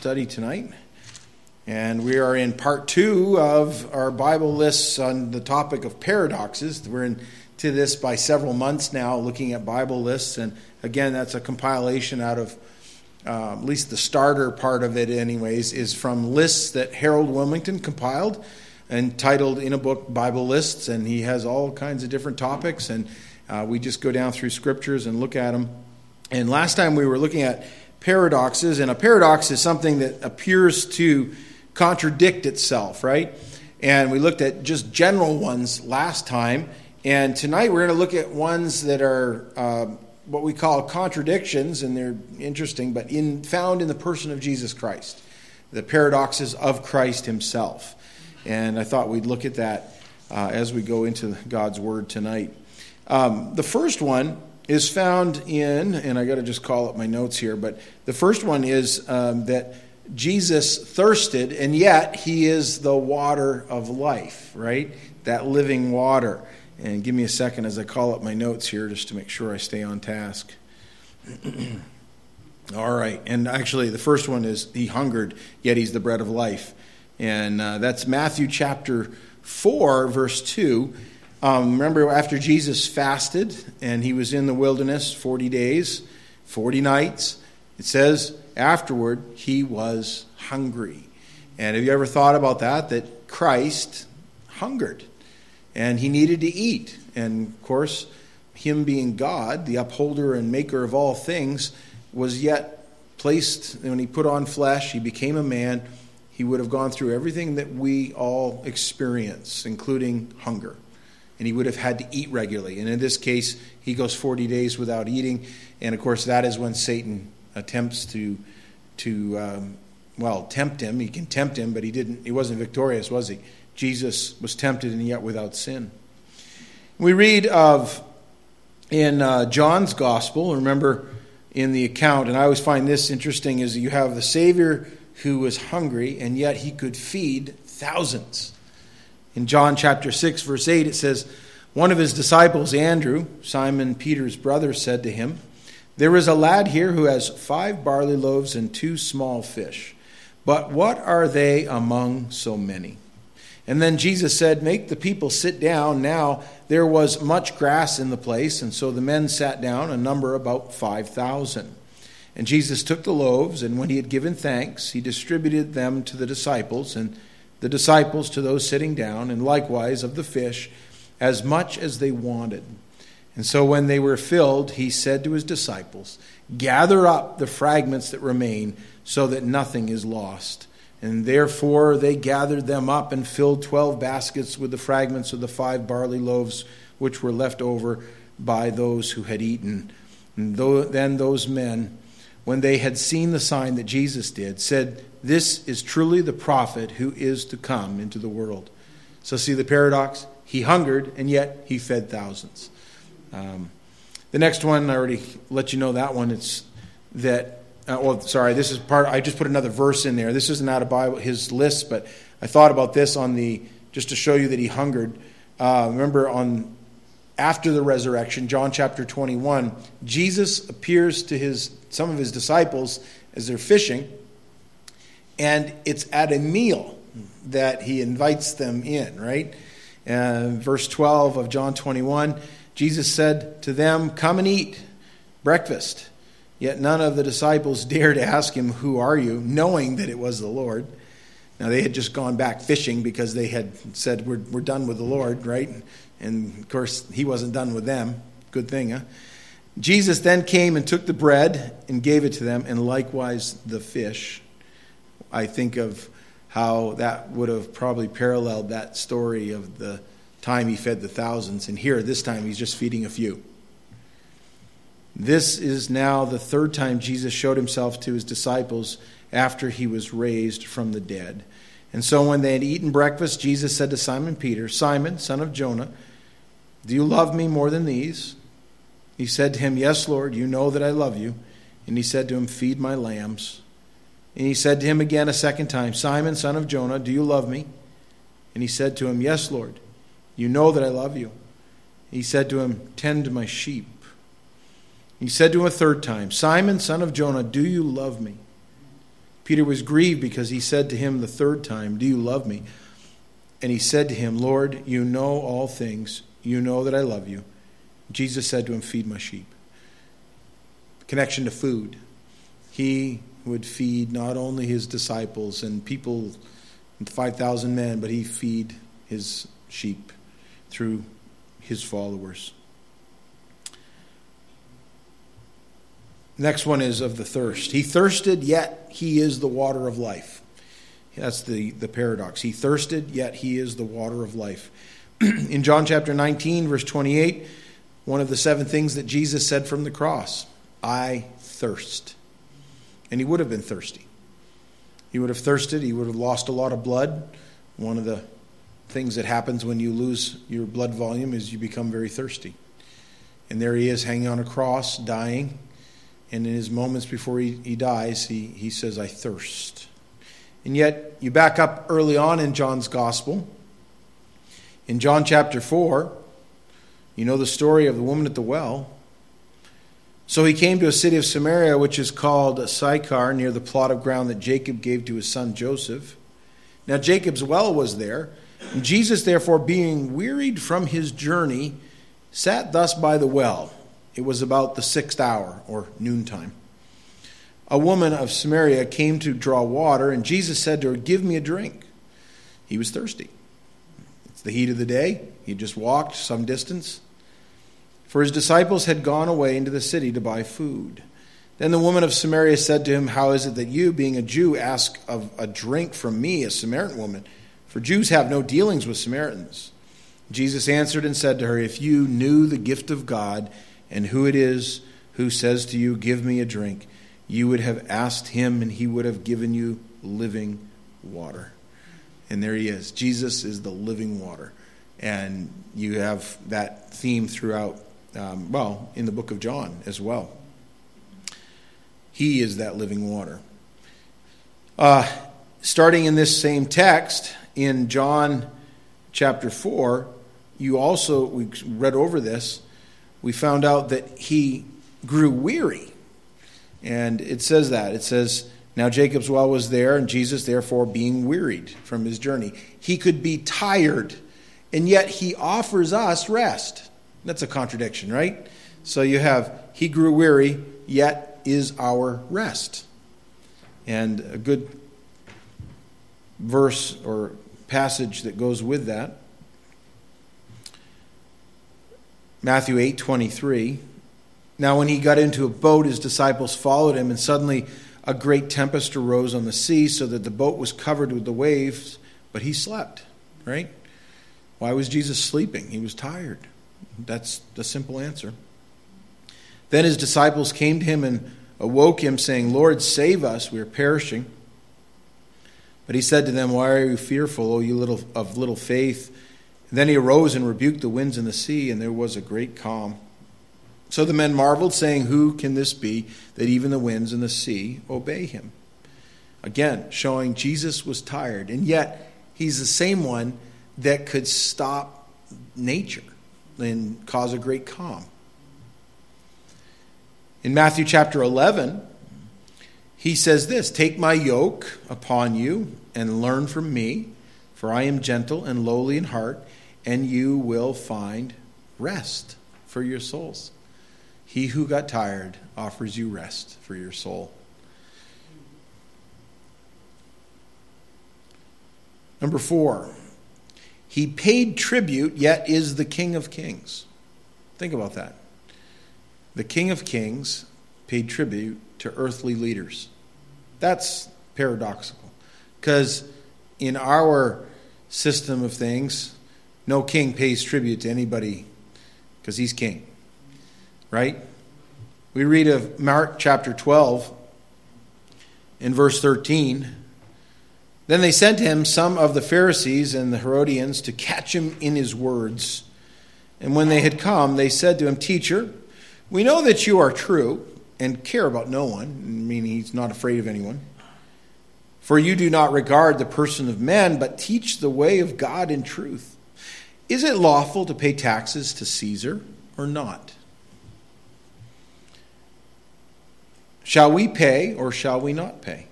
study tonight. And we are in part two of our Bible lists on the topic of paradoxes. We're into this by several months now, looking at Bible lists. And again, that's a compilation out of uh, at least the starter part of it, anyways, is from lists that Harold Willmington compiled entitled in a book Bible Lists. And he has all kinds of different topics. And uh, we just go down through scriptures and look at them. And last time we were looking at paradoxes, and a paradox is something that appears to contradict itself, right? And we looked at just general ones last time, and tonight we're going to look at ones that are uh, what we call contradictions, and they're interesting, but in, found in the person of Jesus Christ, the paradoxes of Christ Himself. And I thought we'd look at that uh, as we go into God's Word tonight. Um, the first one is found in, and I got to just call up my notes here, but the first one is um, that Jesus thirsted, and yet he is the water of life, right? That living water. And give me a second as I call up my notes here just to make sure I stay on task. All right. And actually, the first one is he hungered, yet he's the bread of life. And uh, that's Matthew chapter 4, verse 2. Um, remember, after Jesus fasted and he was in the wilderness 40 days, 40 nights, it says afterward he was hungry. And have you ever thought about that? That Christ hungered and he needed to eat. And of course, him being God, the upholder and maker of all things, was yet placed, when he put on flesh, he became a man, he would have gone through everything that we all experience, including hunger and he would have had to eat regularly. And in this case, he goes 40 days without eating. And of course, that is when Satan attempts to, to um, well, tempt him. He can tempt him, but he didn't. He wasn't victorious, was he? Jesus was tempted and yet without sin. We read of in uh, John's gospel. Remember in the account, and I always find this interesting, is you have the Savior who was hungry and yet he could feed thousands. In John chapter 6, verse 8, it says, One of his disciples, Andrew, Simon Peter's brother, said to him, There is a lad here who has five barley loaves and two small fish. But what are they among so many? And then Jesus said, Make the people sit down. Now there was much grass in the place, and so the men sat down, a number about 5,000. And Jesus took the loaves, and when he had given thanks, he distributed them to the disciples, and the disciples to those sitting down, and likewise of the fish, as much as they wanted. And so when they were filled, he said to his disciples, Gather up the fragments that remain, so that nothing is lost. And therefore they gathered them up and filled twelve baskets with the fragments of the five barley loaves which were left over by those who had eaten. And then those men, when they had seen the sign that Jesus did, said, this is truly the prophet who is to come into the world. So, see the paradox? He hungered, and yet he fed thousands. Um, the next one, I already let you know that one. It's that, uh, well, sorry, this is part, I just put another verse in there. This isn't out of Bible, his list, but I thought about this on the, just to show you that he hungered. Uh, remember on after the resurrection, John chapter 21, Jesus appears to his some of his disciples as they're fishing, and it's at a meal that he invites them in, right? Uh, verse 12 of John 21 Jesus said to them, Come and eat breakfast. Yet none of the disciples dared ask him, Who are you? knowing that it was the Lord. Now, they had just gone back fishing because they had said, We're, we're done with the Lord, right? And of course, he wasn't done with them. Good thing, huh? Jesus then came and took the bread and gave it to them, and likewise the fish. I think of how that would have probably paralleled that story of the time he fed the thousands. And here, this time, he's just feeding a few. This is now the third time Jesus showed himself to his disciples after he was raised from the dead. And so when they had eaten breakfast, Jesus said to Simon Peter, Simon, son of Jonah, do you love me more than these? He said to him, Yes, Lord, you know that I love you. And he said to him, Feed my lambs. And he said to him again a second time, Simon, son of Jonah, do you love me? And he said to him, Yes, Lord, you know that I love you. He said to him, Tend my sheep. He said to him a third time, Simon, son of Jonah, do you love me? Peter was grieved because he said to him the third time, Do you love me? And he said to him, Lord, you know all things. You know that I love you. Jesus said to him, Feed my sheep. Connection to food. He would feed not only his disciples and people, 5,000 men, but he feed his sheep through his followers. Next one is of the thirst. He thirsted, yet he is the water of life. That's the, the paradox. He thirsted, yet he is the water of life. In John chapter 19, verse 28, one of the seven things that Jesus said from the cross I thirst. And he would have been thirsty. He would have thirsted, he would have lost a lot of blood. One of the things that happens when you lose your blood volume is you become very thirsty. And there he is hanging on a cross, dying. And in his moments before he, he dies, he, he says, I thirst. And yet, you back up early on in John's gospel. In John chapter 4, you know the story of the woman at the well. So he came to a city of Samaria, which is called Sychar, near the plot of ground that Jacob gave to his son Joseph. Now, Jacob's well was there. And Jesus, therefore, being wearied from his journey, sat thus by the well. It was about the sixth hour, or noontime. A woman of Samaria came to draw water, and Jesus said to her, Give me a drink. He was thirsty. It's the heat of the day. He had just walked some distance for his disciples had gone away into the city to buy food. Then the woman of Samaria said to him, How is it that you, being a Jew, ask of a drink from me, a Samaritan woman? For Jews have no dealings with Samaritans. Jesus answered and said to her, If you knew the gift of God and who it is who says to you, Give me a drink, you would have asked him and he would have given you living water. And there he is. Jesus is the living water. And you have that theme throughout um, well, in the book of John as well. He is that living water. Uh, starting in this same text, in John chapter 4, you also, we read over this, we found out that he grew weary. And it says that. It says, Now Jacob's well was there, and Jesus, therefore, being wearied from his journey. He could be tired, and yet he offers us rest. That's a contradiction, right? So you have, He grew weary, yet is our rest. And a good verse or passage that goes with that. Matthew 8 23. Now, when he got into a boat, his disciples followed him, and suddenly a great tempest arose on the sea, so that the boat was covered with the waves, but he slept, right? Why was Jesus sleeping? He was tired. That's the simple answer. Then his disciples came to him and awoke him, saying, Lord, save us, we are perishing. But he said to them, Why are you fearful, O you little of little faith? And then he arose and rebuked the winds and the sea, and there was a great calm. So the men marveled, saying, Who can this be that even the winds and the sea obey him? Again, showing Jesus was tired, and yet he's the same one that could stop nature and cause a great calm. In Matthew chapter 11, he says this Take my yoke upon you and learn from me, for I am gentle and lowly in heart, and you will find rest for your souls. He who got tired offers you rest for your soul. Number four, he paid tribute, yet is the King of Kings. Think about that. The King of Kings paid tribute to earthly leaders. That's paradoxical. Because in our system of things, no king pays tribute to anybody because he's king. Right? We read of Mark chapter 12 in verse 13. Then they sent him some of the Pharisees and the Herodians to catch him in his words. And when they had come, they said to him, Teacher, we know that you are true and care about no one, meaning he's not afraid of anyone. For you do not regard the person of men, but teach the way of God in truth. Is it lawful to pay taxes to Caesar or not? Shall we pay or shall we not pay?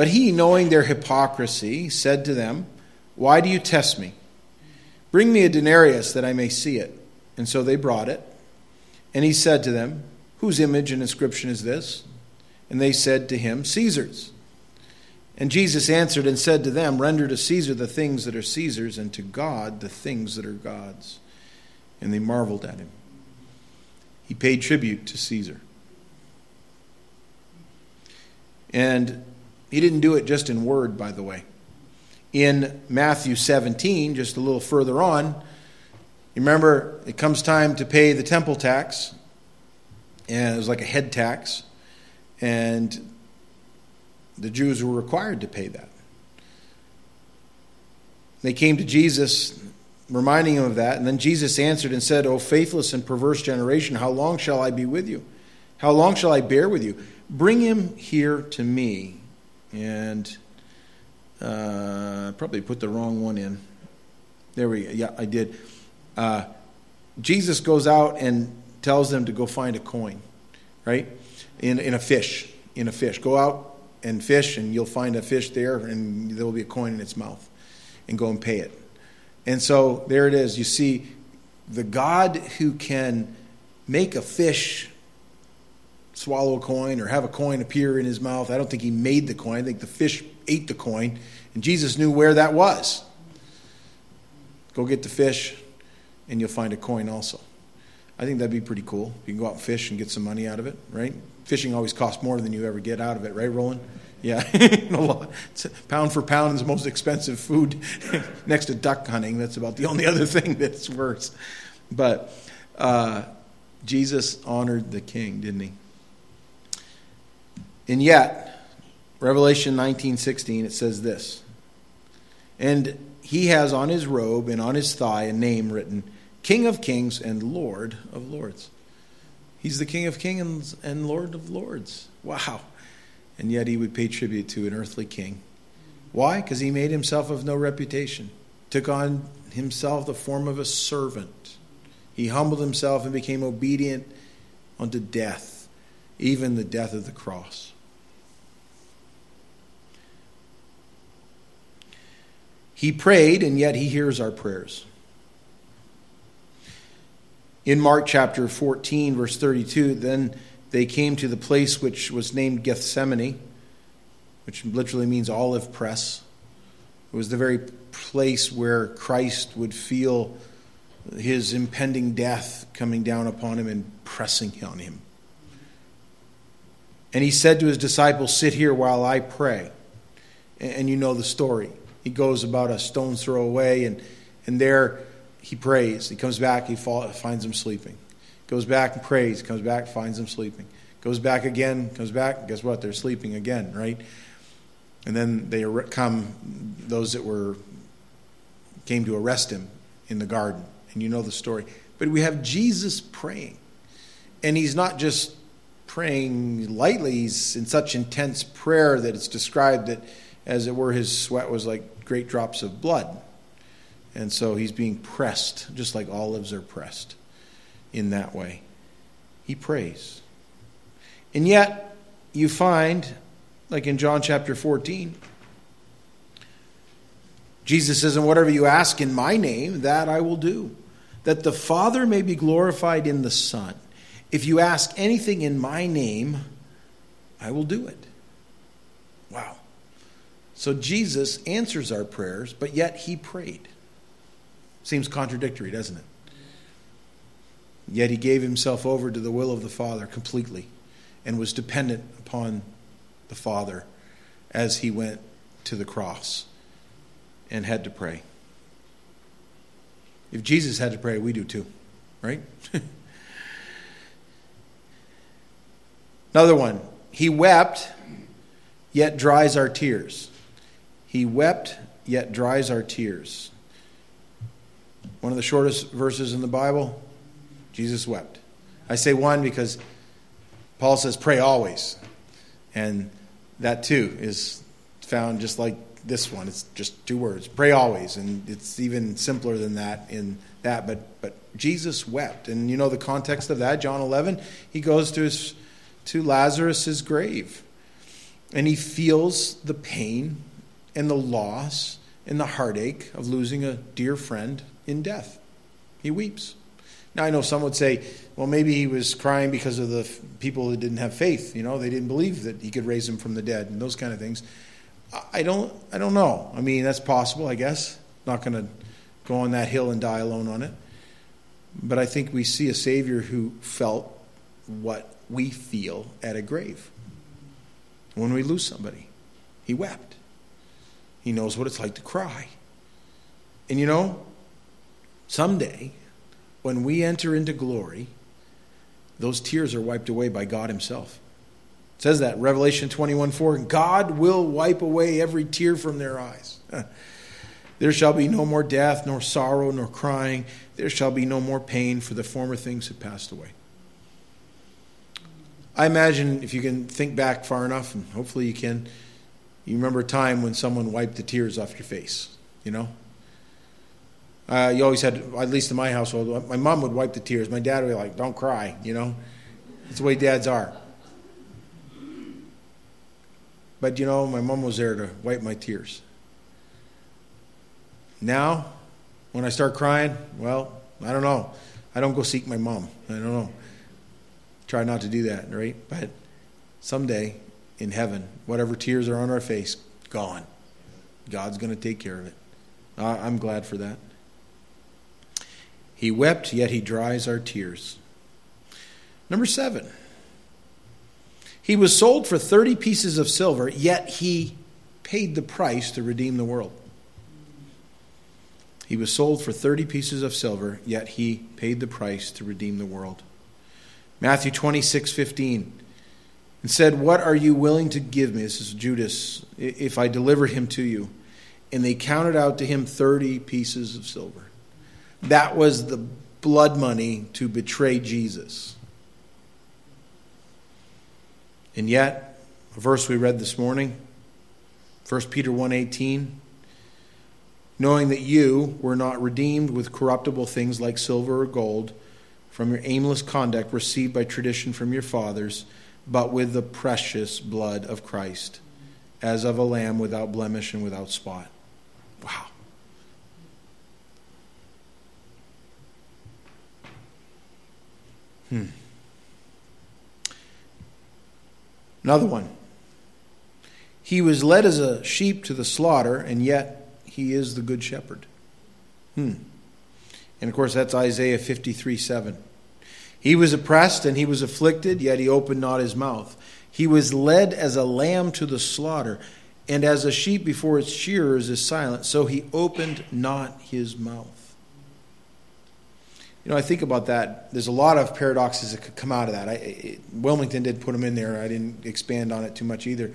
But he, knowing their hypocrisy, said to them, Why do you test me? Bring me a denarius that I may see it. And so they brought it. And he said to them, Whose image and inscription is this? And they said to him, Caesar's. And Jesus answered and said to them, Render to Caesar the things that are Caesar's, and to God the things that are God's. And they marveled at him. He paid tribute to Caesar. And he didn't do it just in word, by the way. In Matthew 17, just a little further on, you remember it comes time to pay the temple tax, and it was like a head tax, and the Jews were required to pay that. They came to Jesus, reminding him of that, and then Jesus answered and said, O faithless and perverse generation, how long shall I be with you? How long shall I bear with you? Bring him here to me. And uh, probably put the wrong one in. There we go. Yeah, I did. Uh, Jesus goes out and tells them to go find a coin, right? In, in a fish. In a fish. Go out and fish, and you'll find a fish there, and there will be a coin in its mouth. And go and pay it. And so there it is. You see, the God who can make a fish swallow a coin or have a coin appear in his mouth. I don't think he made the coin. I think the fish ate the coin, and Jesus knew where that was. Go get the fish, and you'll find a coin also. I think that'd be pretty cool. You can go out and fish and get some money out of it, right? Fishing always costs more than you ever get out of it, right, Roland? Yeah, pound for pound is the most expensive food next to duck hunting. That's about the only other thing that's worse. But uh, Jesus honored the king, didn't he? And yet, Revelation 19:16 it says this. And he has on his robe and on his thigh a name written, King of Kings and Lord of Lords. He's the King of Kings and Lord of Lords. Wow. And yet he would pay tribute to an earthly king. Why? Because he made himself of no reputation, took on himself the form of a servant. He humbled himself and became obedient unto death, even the death of the cross. He prayed, and yet he hears our prayers. In Mark chapter 14, verse 32, then they came to the place which was named Gethsemane, which literally means olive press. It was the very place where Christ would feel his impending death coming down upon him and pressing on him. And he said to his disciples, Sit here while I pray. And you know the story. He goes about a stone's throw away, and, and there he prays. He comes back, he fall, finds him sleeping. Goes back and prays, comes back, finds him sleeping. Goes back again, comes back, guess what? They're sleeping again, right? And then they come, those that were came to arrest him in the garden. And you know the story. But we have Jesus praying. And he's not just praying lightly, he's in such intense prayer that it's described that as it were, his sweat was like great drops of blood. And so he's being pressed, just like olives are pressed in that way. He prays. And yet, you find, like in John chapter 14, Jesus says, And whatever you ask in my name, that I will do, that the Father may be glorified in the Son. If you ask anything in my name, I will do it. Wow. So Jesus answers our prayers, but yet he prayed. Seems contradictory, doesn't it? Yet he gave himself over to the will of the Father completely and was dependent upon the Father as he went to the cross and had to pray. If Jesus had to pray, we do too, right? Another one. He wept, yet dries our tears. He wept, yet dries our tears. One of the shortest verses in the Bible, Jesus wept. I say one because Paul says, pray always. And that too is found just like this one. It's just two words pray always. And it's even simpler than that in that. But, but Jesus wept. And you know the context of that, John 11? He goes to, his, to Lazarus' grave. and he feels the pain and the loss and the heartache of losing a dear friend in death. He weeps. Now, I know some would say, well, maybe he was crying because of the people that didn't have faith. You know, they didn't believe that he could raise them from the dead and those kind of things. I don't, I don't know. I mean, that's possible, I guess. Not going to go on that hill and die alone on it. But I think we see a Savior who felt what we feel at a grave when we lose somebody. He wept. He knows what it's like to cry. And you know, someday, when we enter into glory, those tears are wiped away by God Himself. It says that, Revelation 21 4. God will wipe away every tear from their eyes. There shall be no more death, nor sorrow, nor crying. There shall be no more pain, for the former things have passed away. I imagine if you can think back far enough, and hopefully you can, you remember a time when someone wiped the tears off your face, you know? Uh, you always had, at least in my household, my mom would wipe the tears. My dad would be like, don't cry, you know? That's the way dads are. But, you know, my mom was there to wipe my tears. Now, when I start crying, well, I don't know. I don't go seek my mom. I don't know. Try not to do that, right? But someday in heaven, whatever tears are on our face, gone. God's going to take care of it. I'm glad for that. He wept, yet he dries our tears. Number seven. He was sold for 30 pieces of silver, yet he paid the price to redeem the world. He was sold for 30 pieces of silver, yet he paid the price to redeem the world. Matthew 26, 15. And said, What are you willing to give me? This is Judas, if I deliver him to you. And they counted out to him 30 pieces of silver. That was the blood money to betray Jesus. And yet, a verse we read this morning, 1 Peter 1:18, knowing that you were not redeemed with corruptible things like silver or gold from your aimless conduct received by tradition from your fathers, but with the precious blood of Christ, as of a lamb without blemish and without spot. Wow. Hmm. Another one. He was led as a sheep to the slaughter, and yet he is the good shepherd. Hmm. And of course, that's Isaiah 53 7. He was oppressed and he was afflicted, yet he opened not his mouth. He was led as a lamb to the slaughter, and as a sheep before its shearers is silent, so he opened not his mouth. You know, I think about that. There's a lot of paradoxes that could come out of that. I, it, Willmington did put them in there. I didn't expand on it too much either.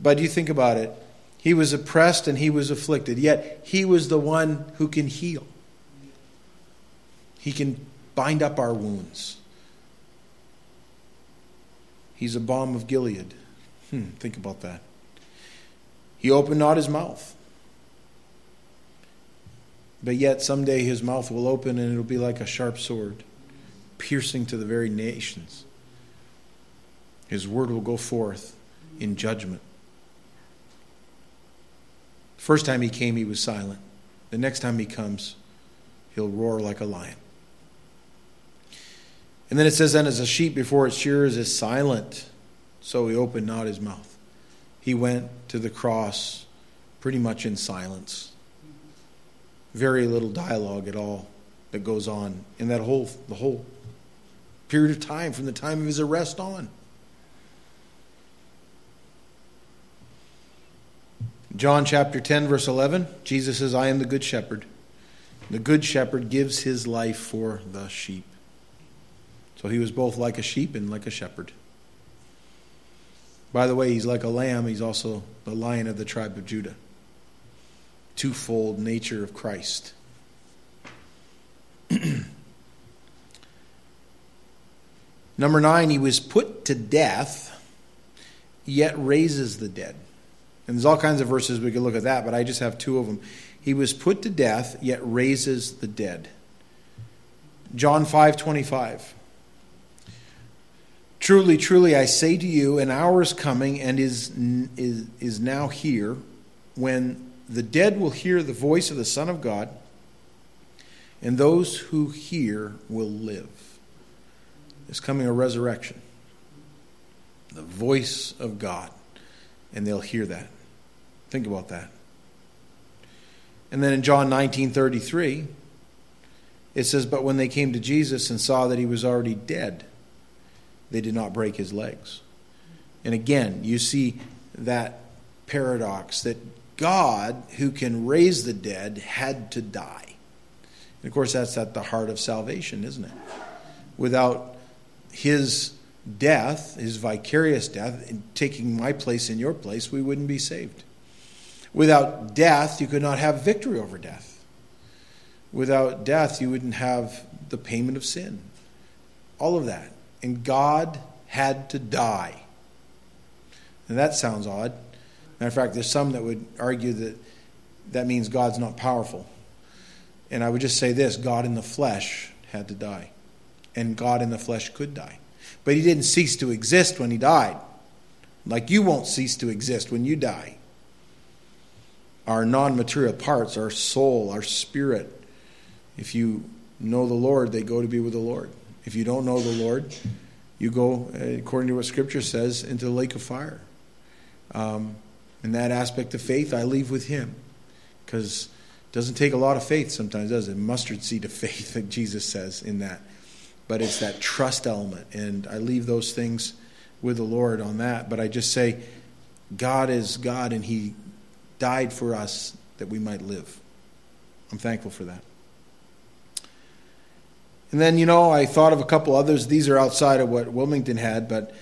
But you think about it. He was oppressed and he was afflicted, yet he was the one who can heal. He can bind up our wounds. He's a balm of Gilead. Hmm, think about that. He opened not his mouth. But yet someday his mouth will open and it'll be like a sharp sword, piercing to the very nations. His word will go forth in judgment. First time he came, he was silent. The next time he comes, he'll roar like a lion. And then it says, Then as a sheep before its shearers is silent, so he opened not his mouth. He went to the cross pretty much in silence. Very little dialogue at all that goes on in that whole the whole period of time from the time of his arrest on. John chapter 10, verse 11, Jesus says, I am the good shepherd. The good shepherd gives his life for the sheep. So he was both like a sheep and like a shepherd. By the way, he's like a lamb, he's also the lion of the tribe of Judah. Twofold nature of Christ. Number nine, he was put to death, yet raises the dead. And there's all kinds of verses we could look at that, but I just have two of them. He was put to death, yet raises the dead. John 5 25. Truly, truly, I say to you, an hour is coming and is, is, is now here when the dead will hear the voice of the Son of God, and those who hear will live. There's coming a resurrection. The voice of God, and they'll hear that. Think about that. And then in John 19:33 it says, But when they came to Jesus and saw that he was already dead, they did not break his legs. And again, you see that paradox that God, who can raise the dead, had to die. And of course, that's at the heart of salvation, isn't it? Without his death, his vicarious death, taking my place in your place, we wouldn't be saved. Without death, you could not have victory over death. Without death, you wouldn't have the payment of sin. All of that. And God had to die. And that sounds odd. Matter of fact, there's some that would argue that that means God's not powerful. And I would just say this God in the flesh had to die. And God in the flesh could die. But he didn't cease to exist when he died. Like you won't cease to exist when you die. Our non material parts, our soul, our spirit, if you know the Lord, they go to be with the Lord. If you don't know the Lord, you go, according to what Scripture says, into the lake of fire. Um, in that aspect of faith, I leave with Him. Because it doesn't take a lot of faith sometimes, does it? Mustard seed of faith, that Jesus says in that. But it's that trust element. And I leave those things with the Lord on that. But I just say, God is God, and He died for us that we might live. I'm thankful for that. And then, you know, I thought of a couple others. These are outside of what Willmington had, but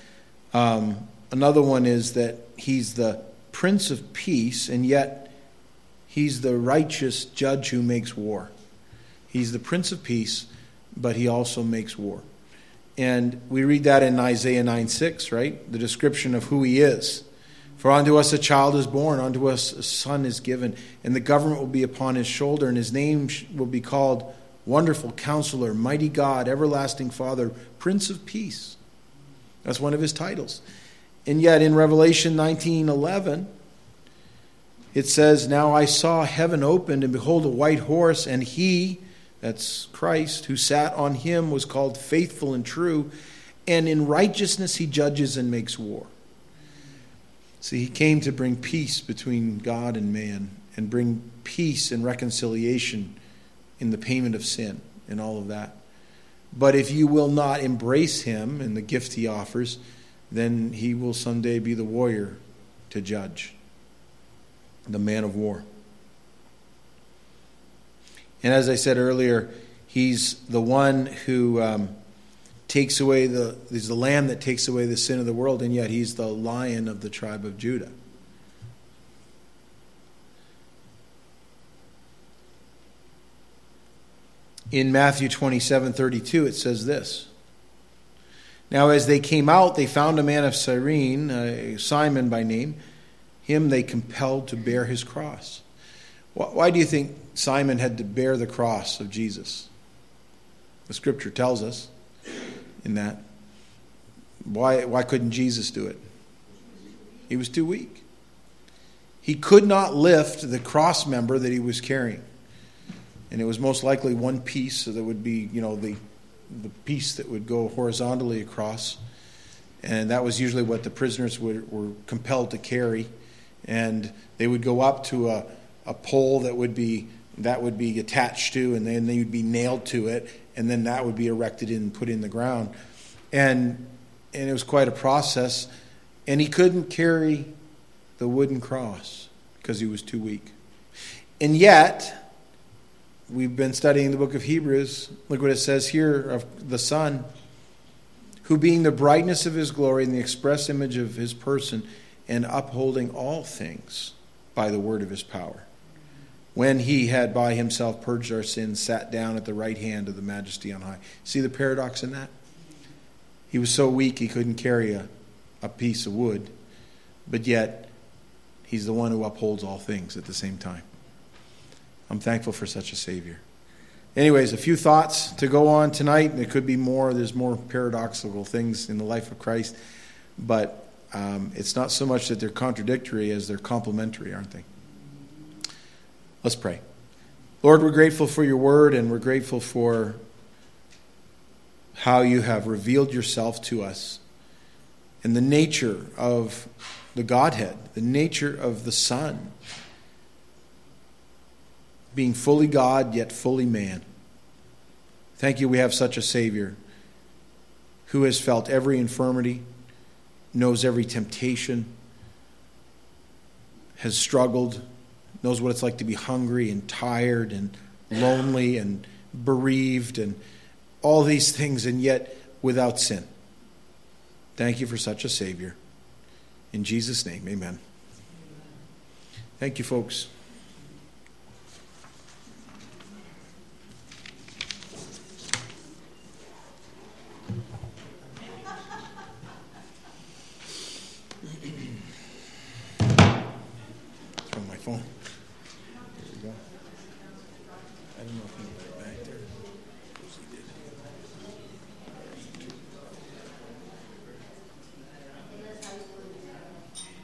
um, another one is that he's the Prince of Peace, and yet he's the righteous judge who makes war. He's the Prince of Peace, but he also makes war. And we read that in Isaiah 9 6, right? The description of who he is. For unto us a child is born, unto us a son is given, and the government will be upon his shoulder, and his name will be called Wonderful Counselor, Mighty God, Everlasting Father, Prince of Peace. That's one of his titles. And yet in Revelation 19:11 it says, "Now I saw heaven opened and behold a white horse and he that's Christ who sat on him was called faithful and true, and in righteousness he judges and makes war." See, he came to bring peace between God and man and bring peace and reconciliation in the payment of sin and all of that. But if you will not embrace him and the gift he offers, then he will someday be the warrior to judge, the man of war. And as I said earlier, he's the one who um, takes away the, he's the lamb that takes away the sin of the world, and yet he's the lion of the tribe of Judah. In Matthew 27 32, it says this. Now, as they came out, they found a man of Cyrene, uh, Simon by name. Him they compelled to bear his cross. Why do you think Simon had to bear the cross of Jesus? The scripture tells us in that. Why, why couldn't Jesus do it? He was too weak. He could not lift the cross member that he was carrying and it was most likely one piece so would be you know the the piece that would go horizontally across. And that was usually what the prisoners were compelled to carry. And they would go up to a, a pole that would be that would be attached to and then they would be nailed to it and then that would be erected and put in the ground. And and it was quite a process. And he couldn't carry the wooden cross because he was too weak. And yet we've been studying the book of Hebrews. Look what it says here of the Son, who being the brightness of his glory and the express image of his person, and upholding all things by the word of his power. When he had by himself purged our sins, sat down at the right hand of the majesty on high. See the paradox in that? He was so weak he couldn't carry a, a piece of wood, but yet he's the one who upholds all things at the same time. I'm thankful for such a Savior. anyways, a few thoughts to go on tonight. There could be more. There's more paradoxical things in the life of Christ, but um, it's not so much that they're contradictory as they're complementary, aren't they? Let's pray. Lord, we're grateful for your word and we're grateful for how you have revealed yourself to us and the nature of the Godhead, the nature of the Son, being fully God yet fully man. Thank you, we have such a Savior who has felt every infirmity, knows every temptation, has struggled knows what it's like to be hungry and tired and lonely and bereaved and all these things, and yet without sin. Thank you for such a Savior. In Jesus' name, amen. Thank you, folks.